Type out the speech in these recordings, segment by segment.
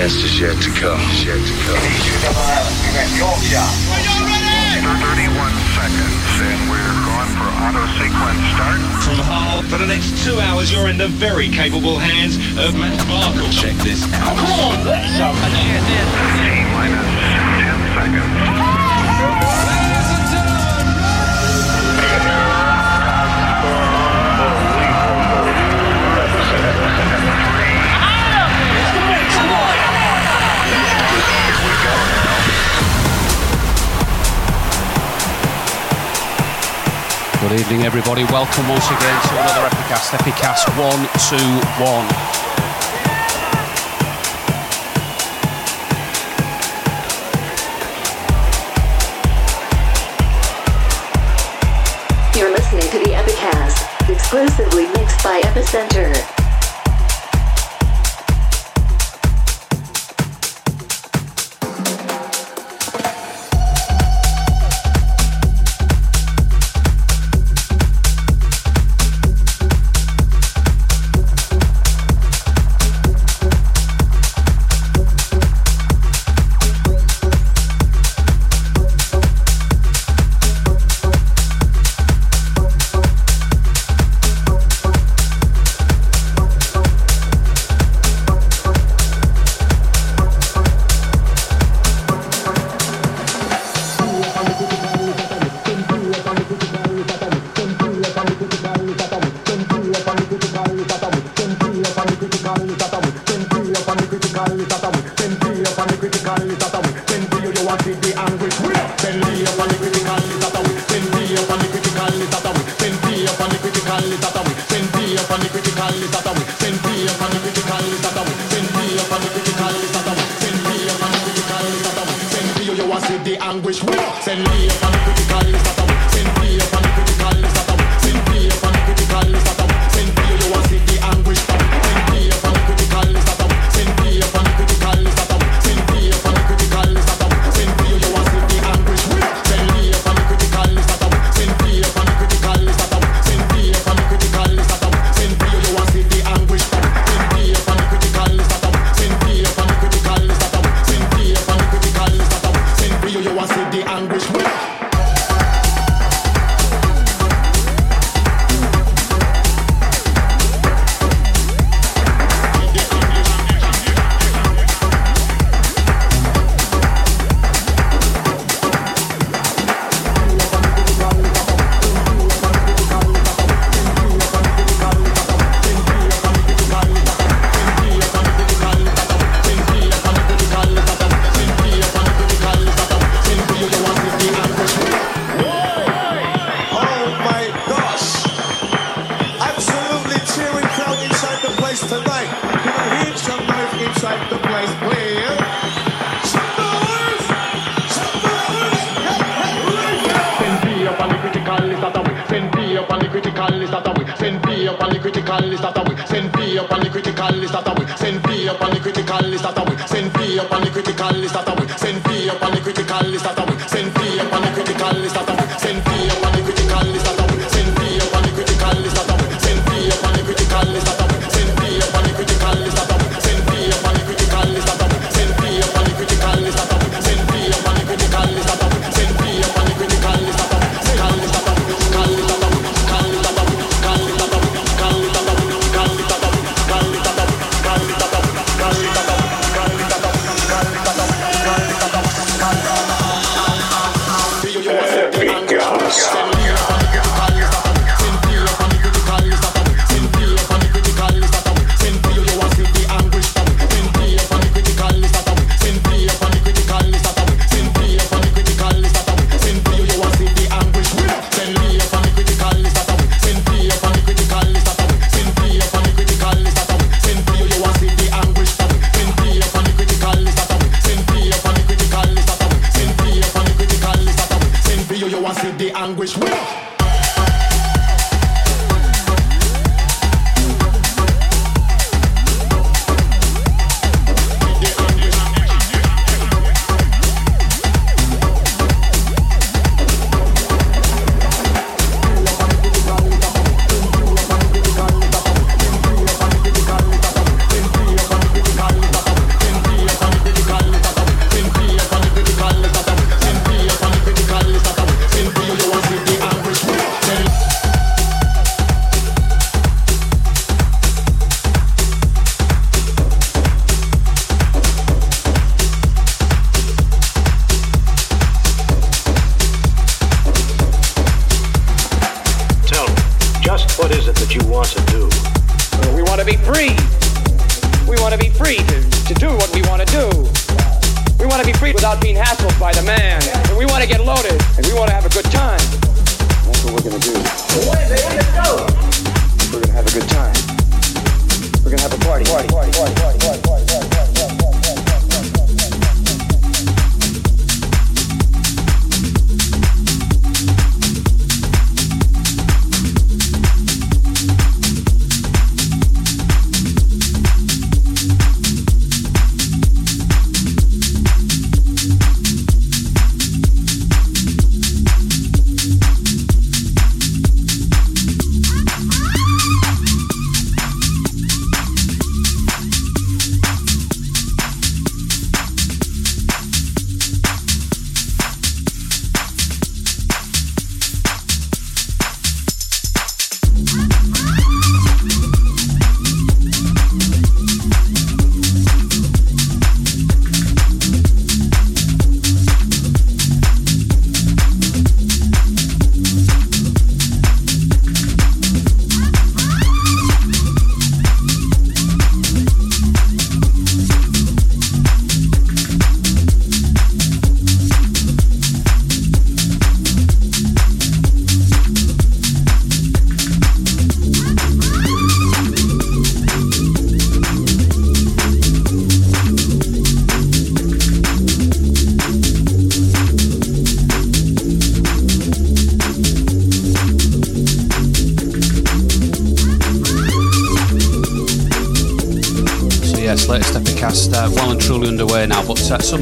best is yet to come. Is yet to come. Thirty-one seconds, and we're going for auto sequence start. From Hull, for the next two hours, you're in the very capable hands of Matt Barkle. Check this out. Come on, let's go. Minus ten seconds. Good evening, everybody. Welcome once again to another Epicast. Epicast 121. You're listening to the Epicast, exclusively mixed by Epicentre.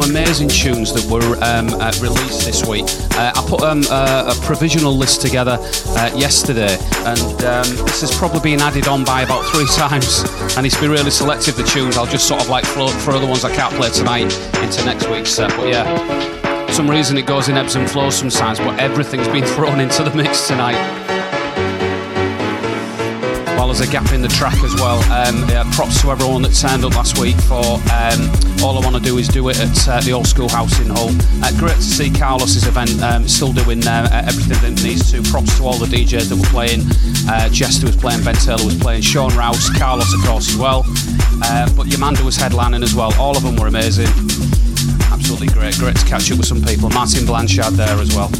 Amazing tunes that were um, uh, released this week. Uh, I put um, uh, a provisional list together uh, yesterday, and um, this has probably been added on by about three times. And it's been really selective the tunes. I'll just sort of like for other ones I can't play tonight into next week's set. But yeah, some reason it goes in ebbs and flows sometimes, but everything's been thrown into the mix tonight while there's a gap in the track as well. Um, yeah, props to everyone that turned up last week for um, All I Want to Do Is Do It at uh, the Old School House in Hull. Uh, great to see Carlos's event um, still doing uh, everything that needs to. Props to all the DJs that were playing. Uh, Jester was playing, Ben Taylor was playing, Sean Rouse, Carlos, of course, as well. Uh, but Yamanda was headlining as well. All of them were amazing. Absolutely great. Great to catch up with some people. Martin Blanchard there as well.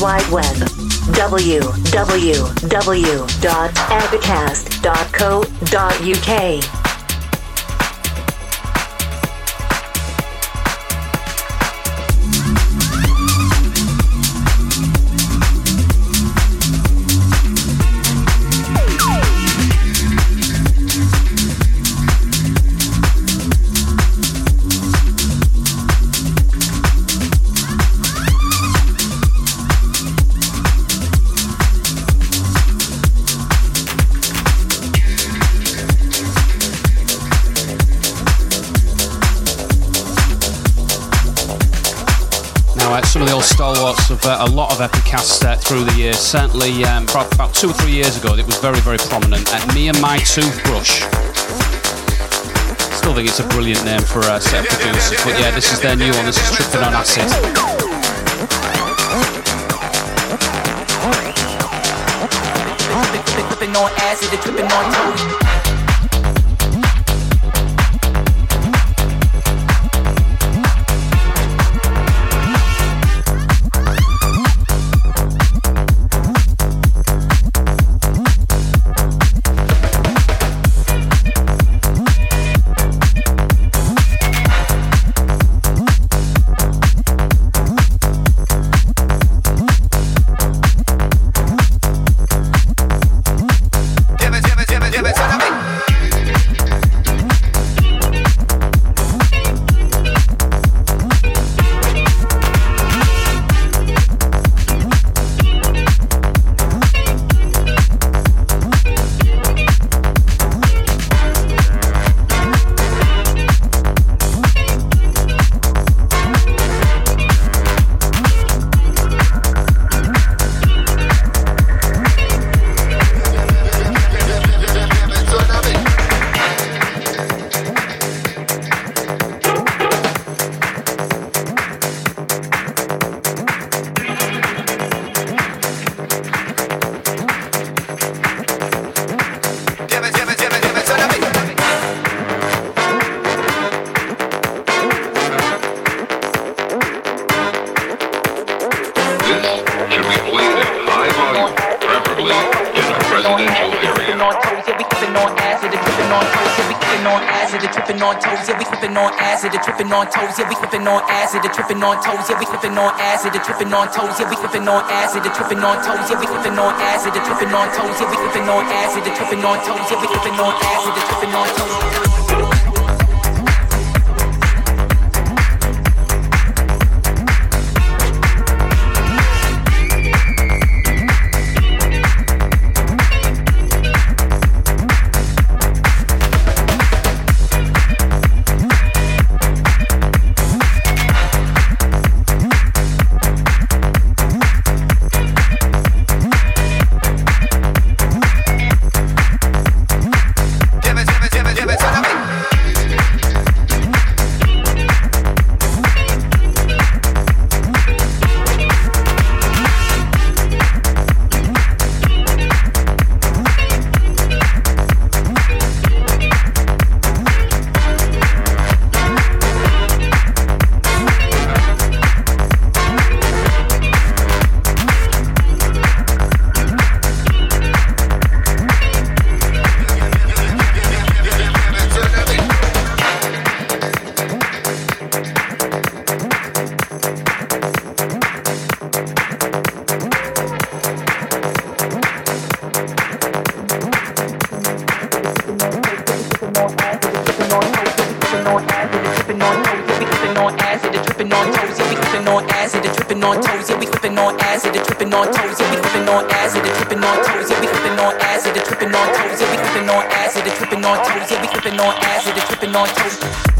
World Wide Web. www.epicast.co.uk. stalwarts of uh, a lot of Epicast uh, through the years. Certainly, um, about two or three years ago, it was very, very prominent. Uh, Me and My Toothbrush. Still think it's a brilliant name for a set of producers. But yeah, this is their new one. This is Tripping on Acid. Tripping on acid, tripping on toes. yeah, we tripping on acid. Tripping on toes, yeah, we clipping on acid, the tripping on toes, yeah, we clipping on acid, the tripping on toes, yeah, we clipping on acid, the tripping on toes, yeah, we clipping on acid, the tripping on toes, yeah, we clipping on acid, the tripping on toes, yeah, we clipping on acid, the tripping on toes. sipping on toast.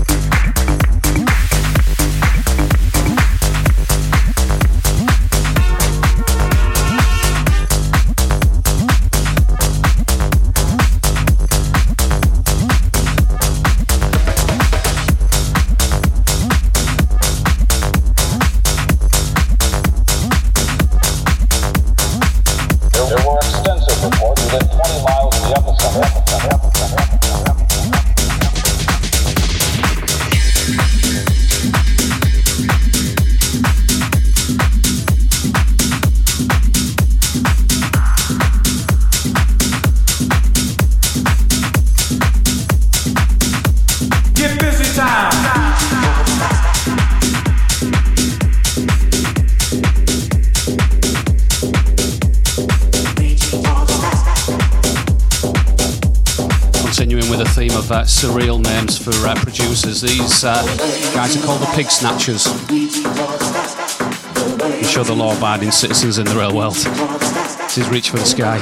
Surreal names for uh, producers. These uh, guys are called the Pig Snatchers. I'm sure the law abiding citizens in the real world. This is Reach for the Sky.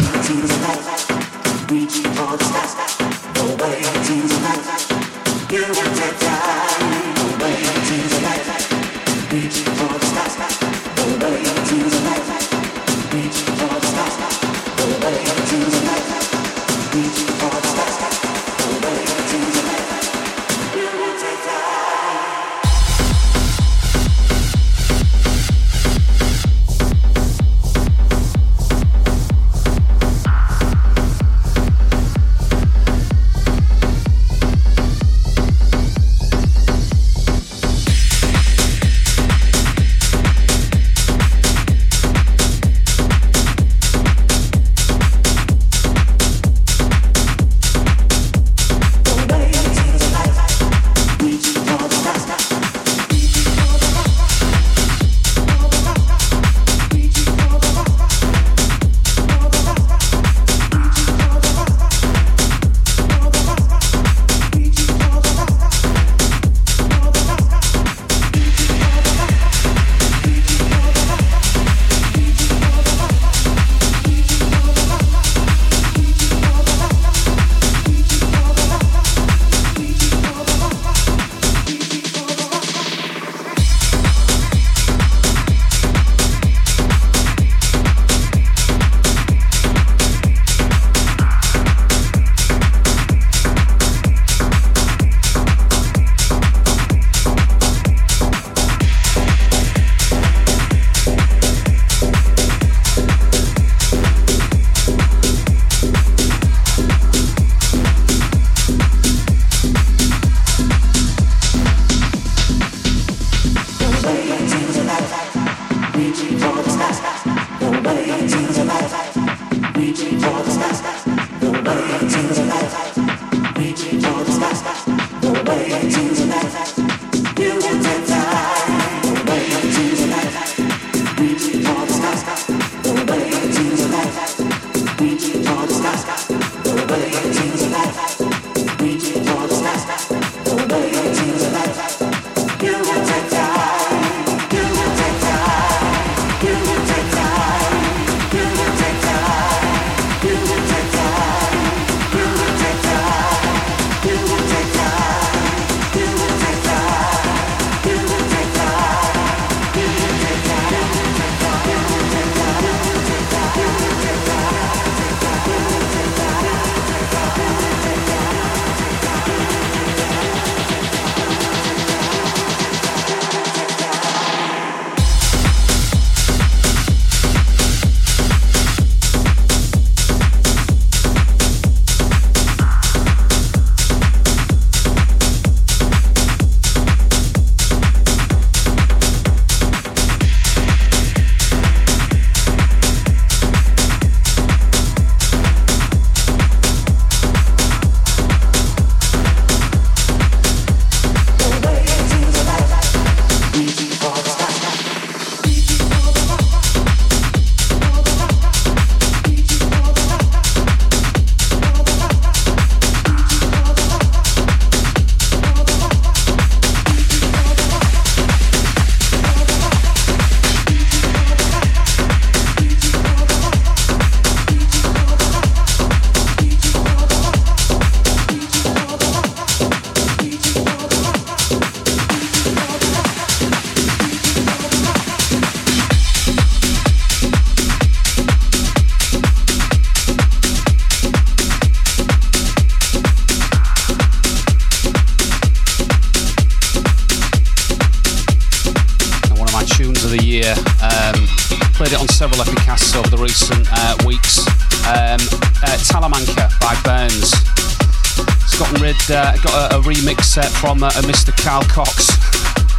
From uh, Mr. Carl Cox.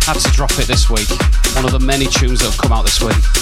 Had to drop it this week. One of the many tunes that have come out this week.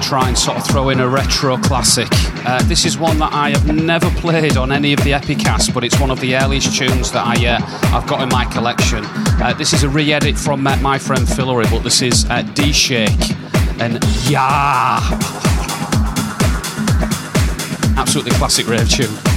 Try and sort of throw in a retro classic. Uh, this is one that I have never played on any of the Epicasts, but it's one of the earliest tunes that I, uh, I've got in my collection. Uh, this is a re edit from uh, my friend Phlurry, but this is uh, D Shake and Yeah! Absolutely classic rave tune.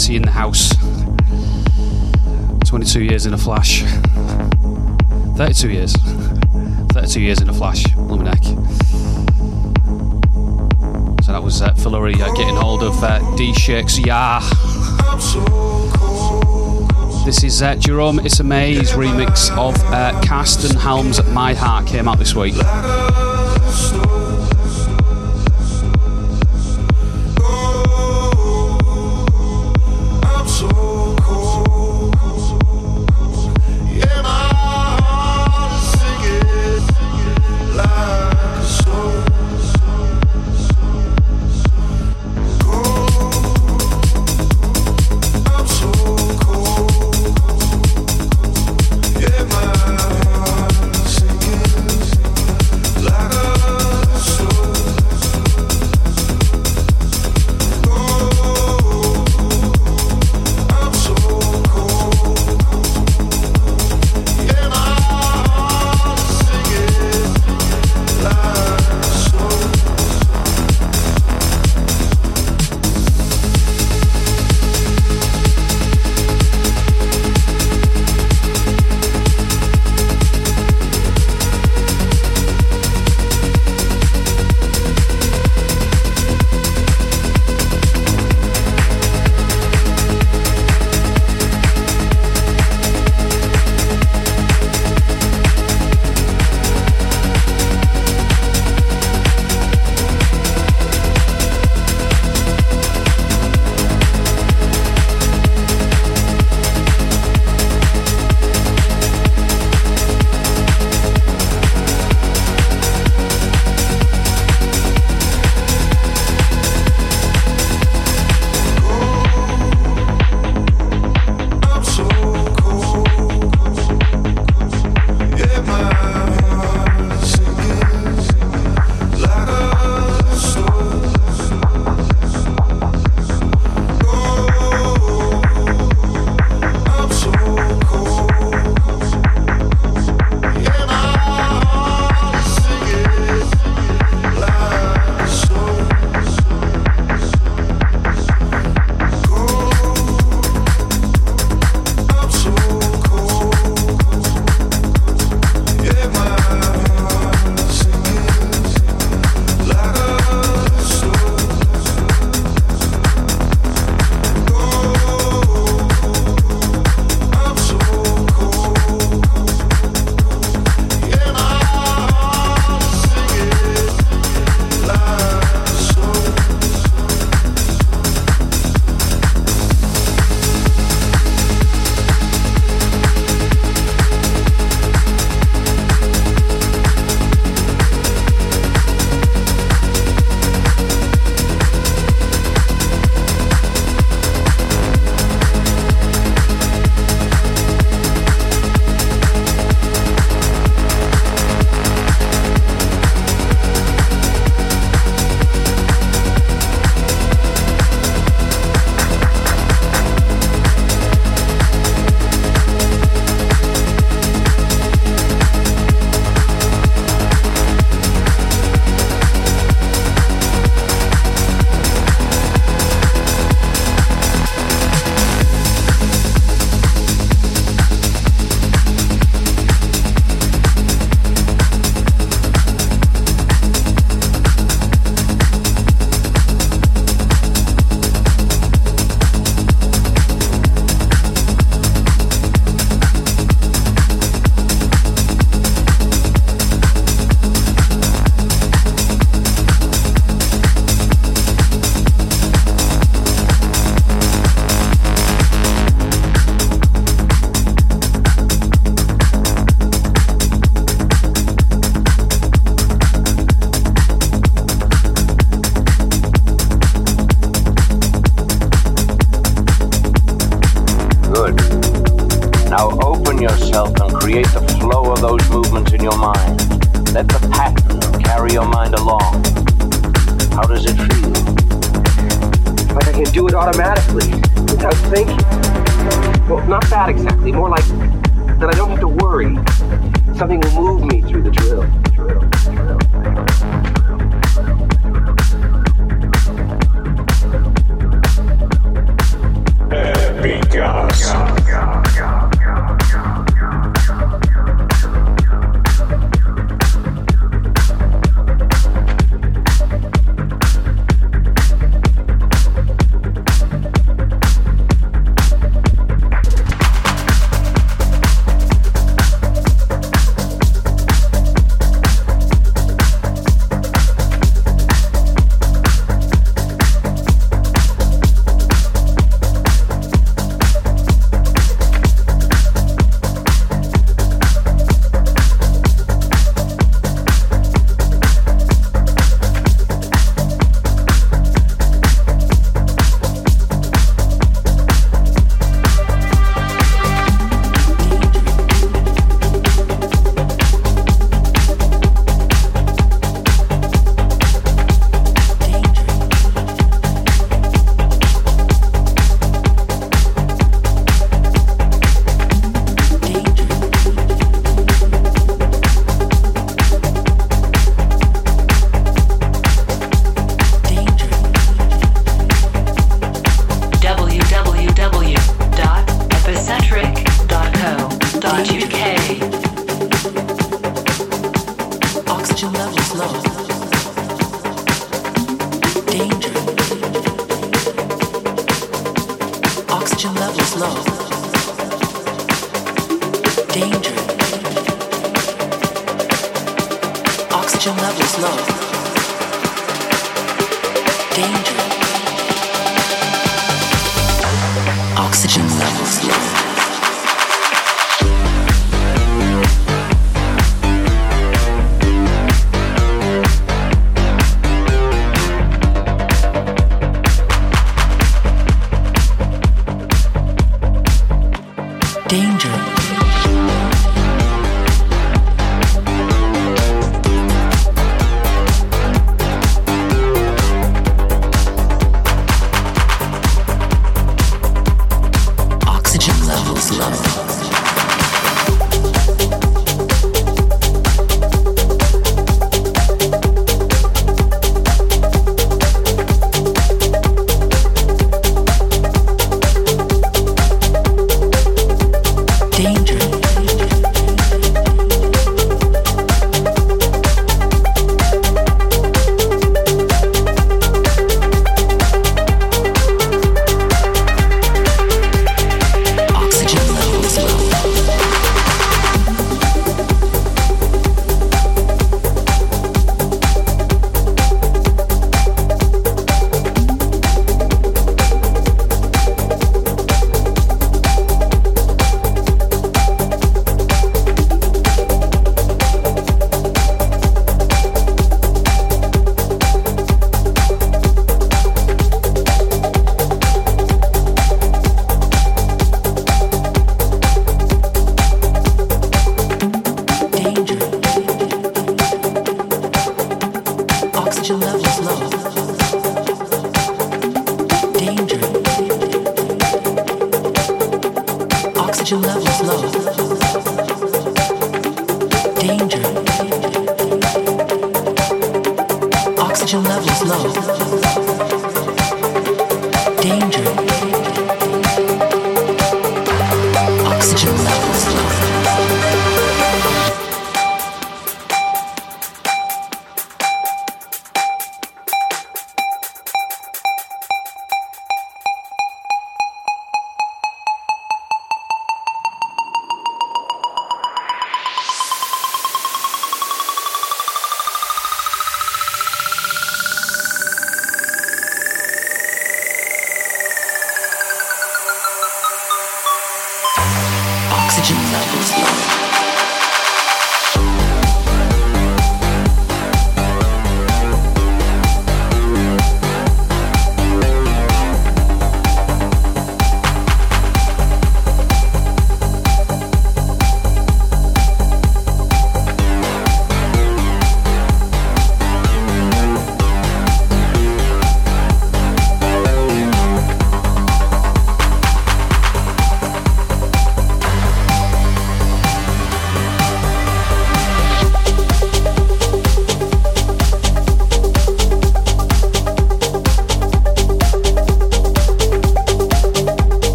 1990 in the house. 22 years in a flash. 32 years. 32 years in a flash. Luminek. So that was uh, Phlurry uh, getting hold of uh, D-Shake's Yeah. This is uh, Jerome Isma-Ae's remix of uh, Carsten Halm's My Heart came out this week.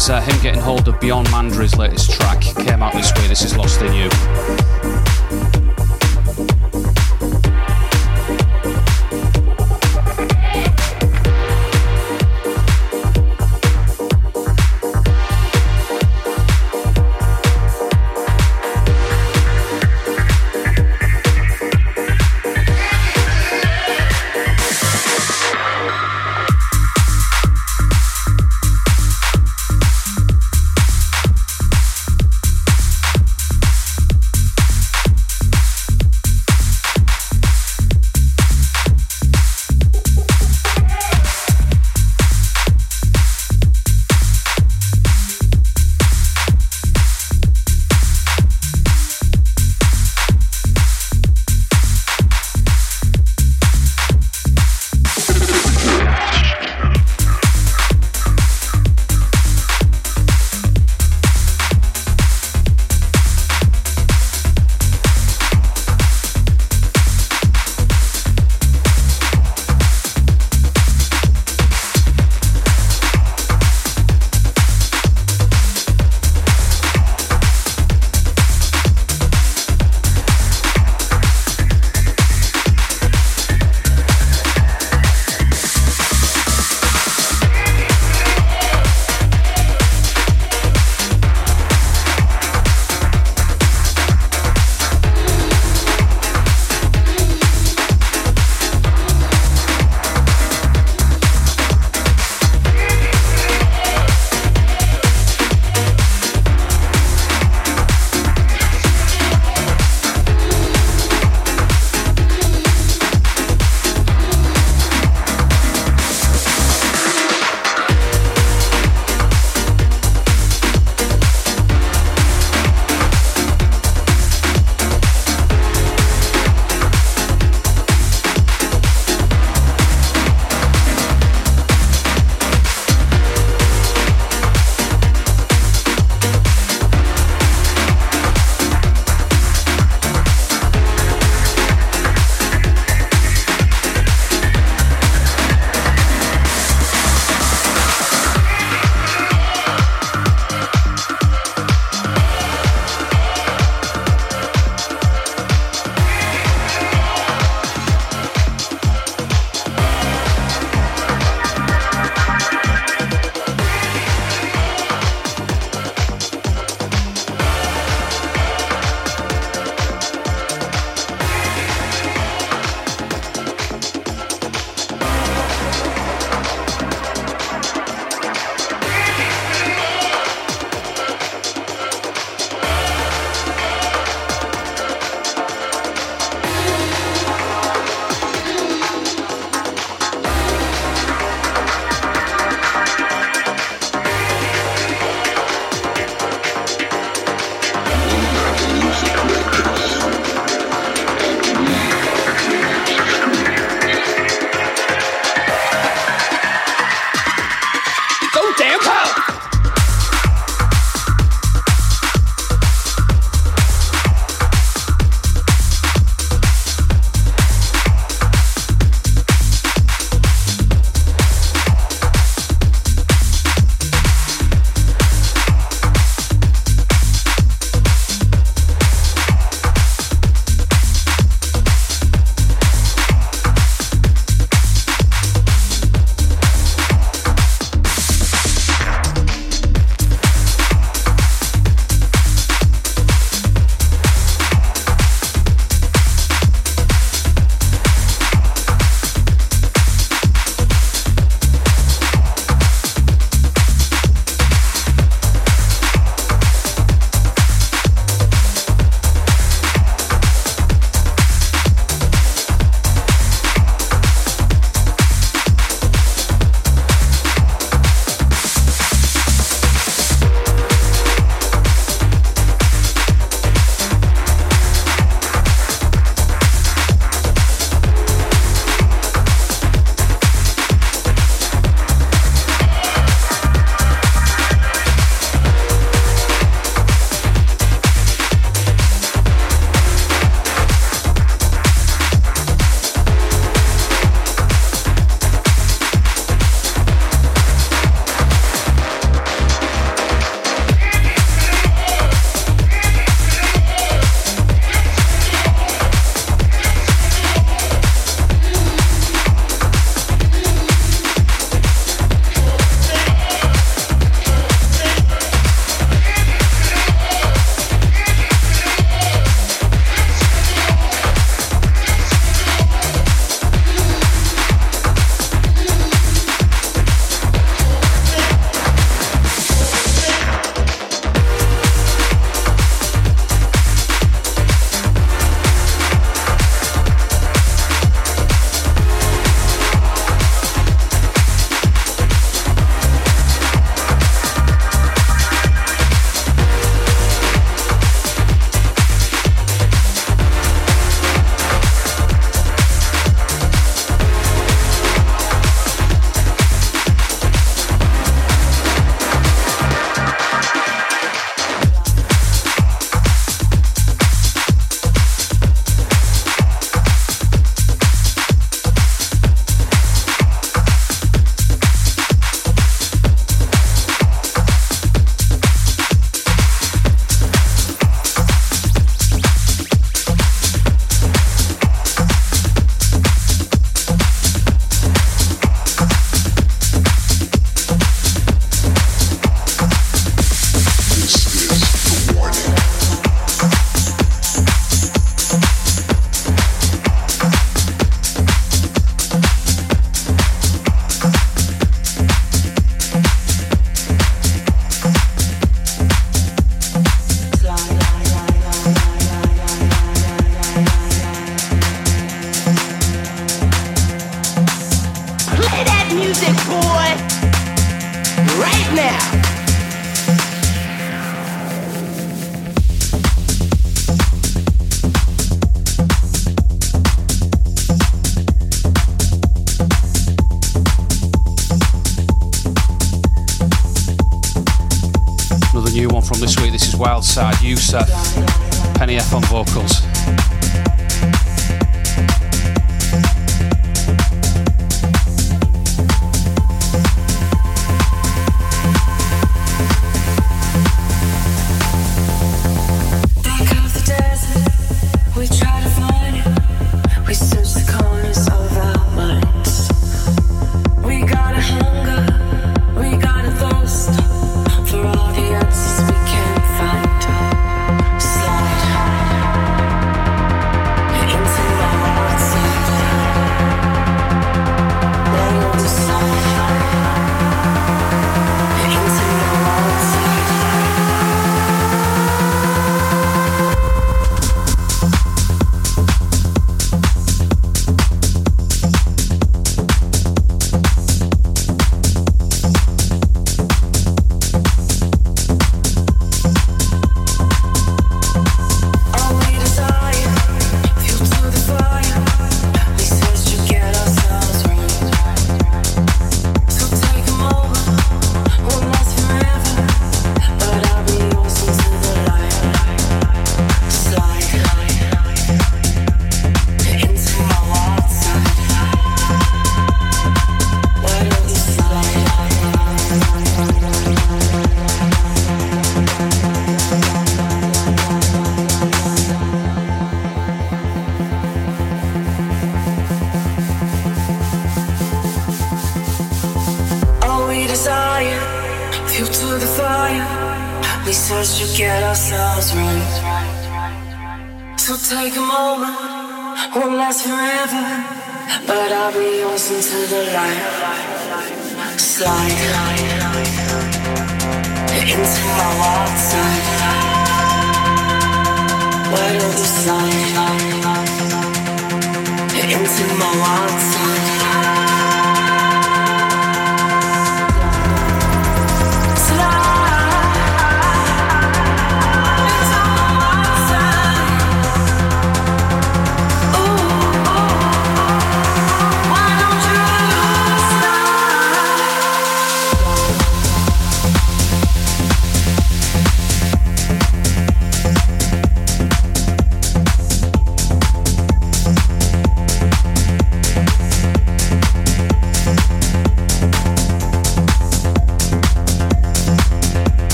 Is uh, him getting hold of Bjorn Mandry's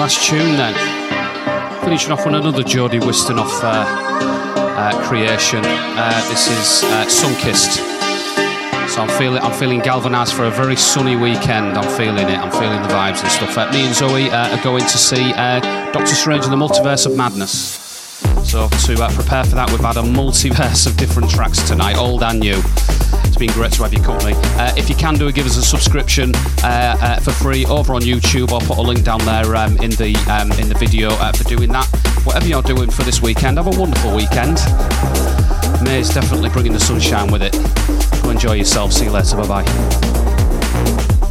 last tune then. Finishing off on another Jody Wisternoff uh, uh, creation. Uh, this is uh, Sunkissed. So I'm feeling I'm feeling galvanised for a very sunny weekend. I'm feeling it. I'm feeling the vibes and stuff. Uh, me and Zoe uh, are going to see uh, Doctor Strange and the Multiverse of Madness. So to prepare for that, we've had a multiverse of different tracks tonight, old and new. Been great to have your company. Uh, if you can do it, give us a subscription uh, uh, for free over on YouTube. I'll put a link down there um, in the um, in the video uh, for doing that. Whatever you're doing for this weekend, have a wonderful weekend. May is definitely bringing the sunshine with it. Go enjoy yourself. See you later. Bye bye.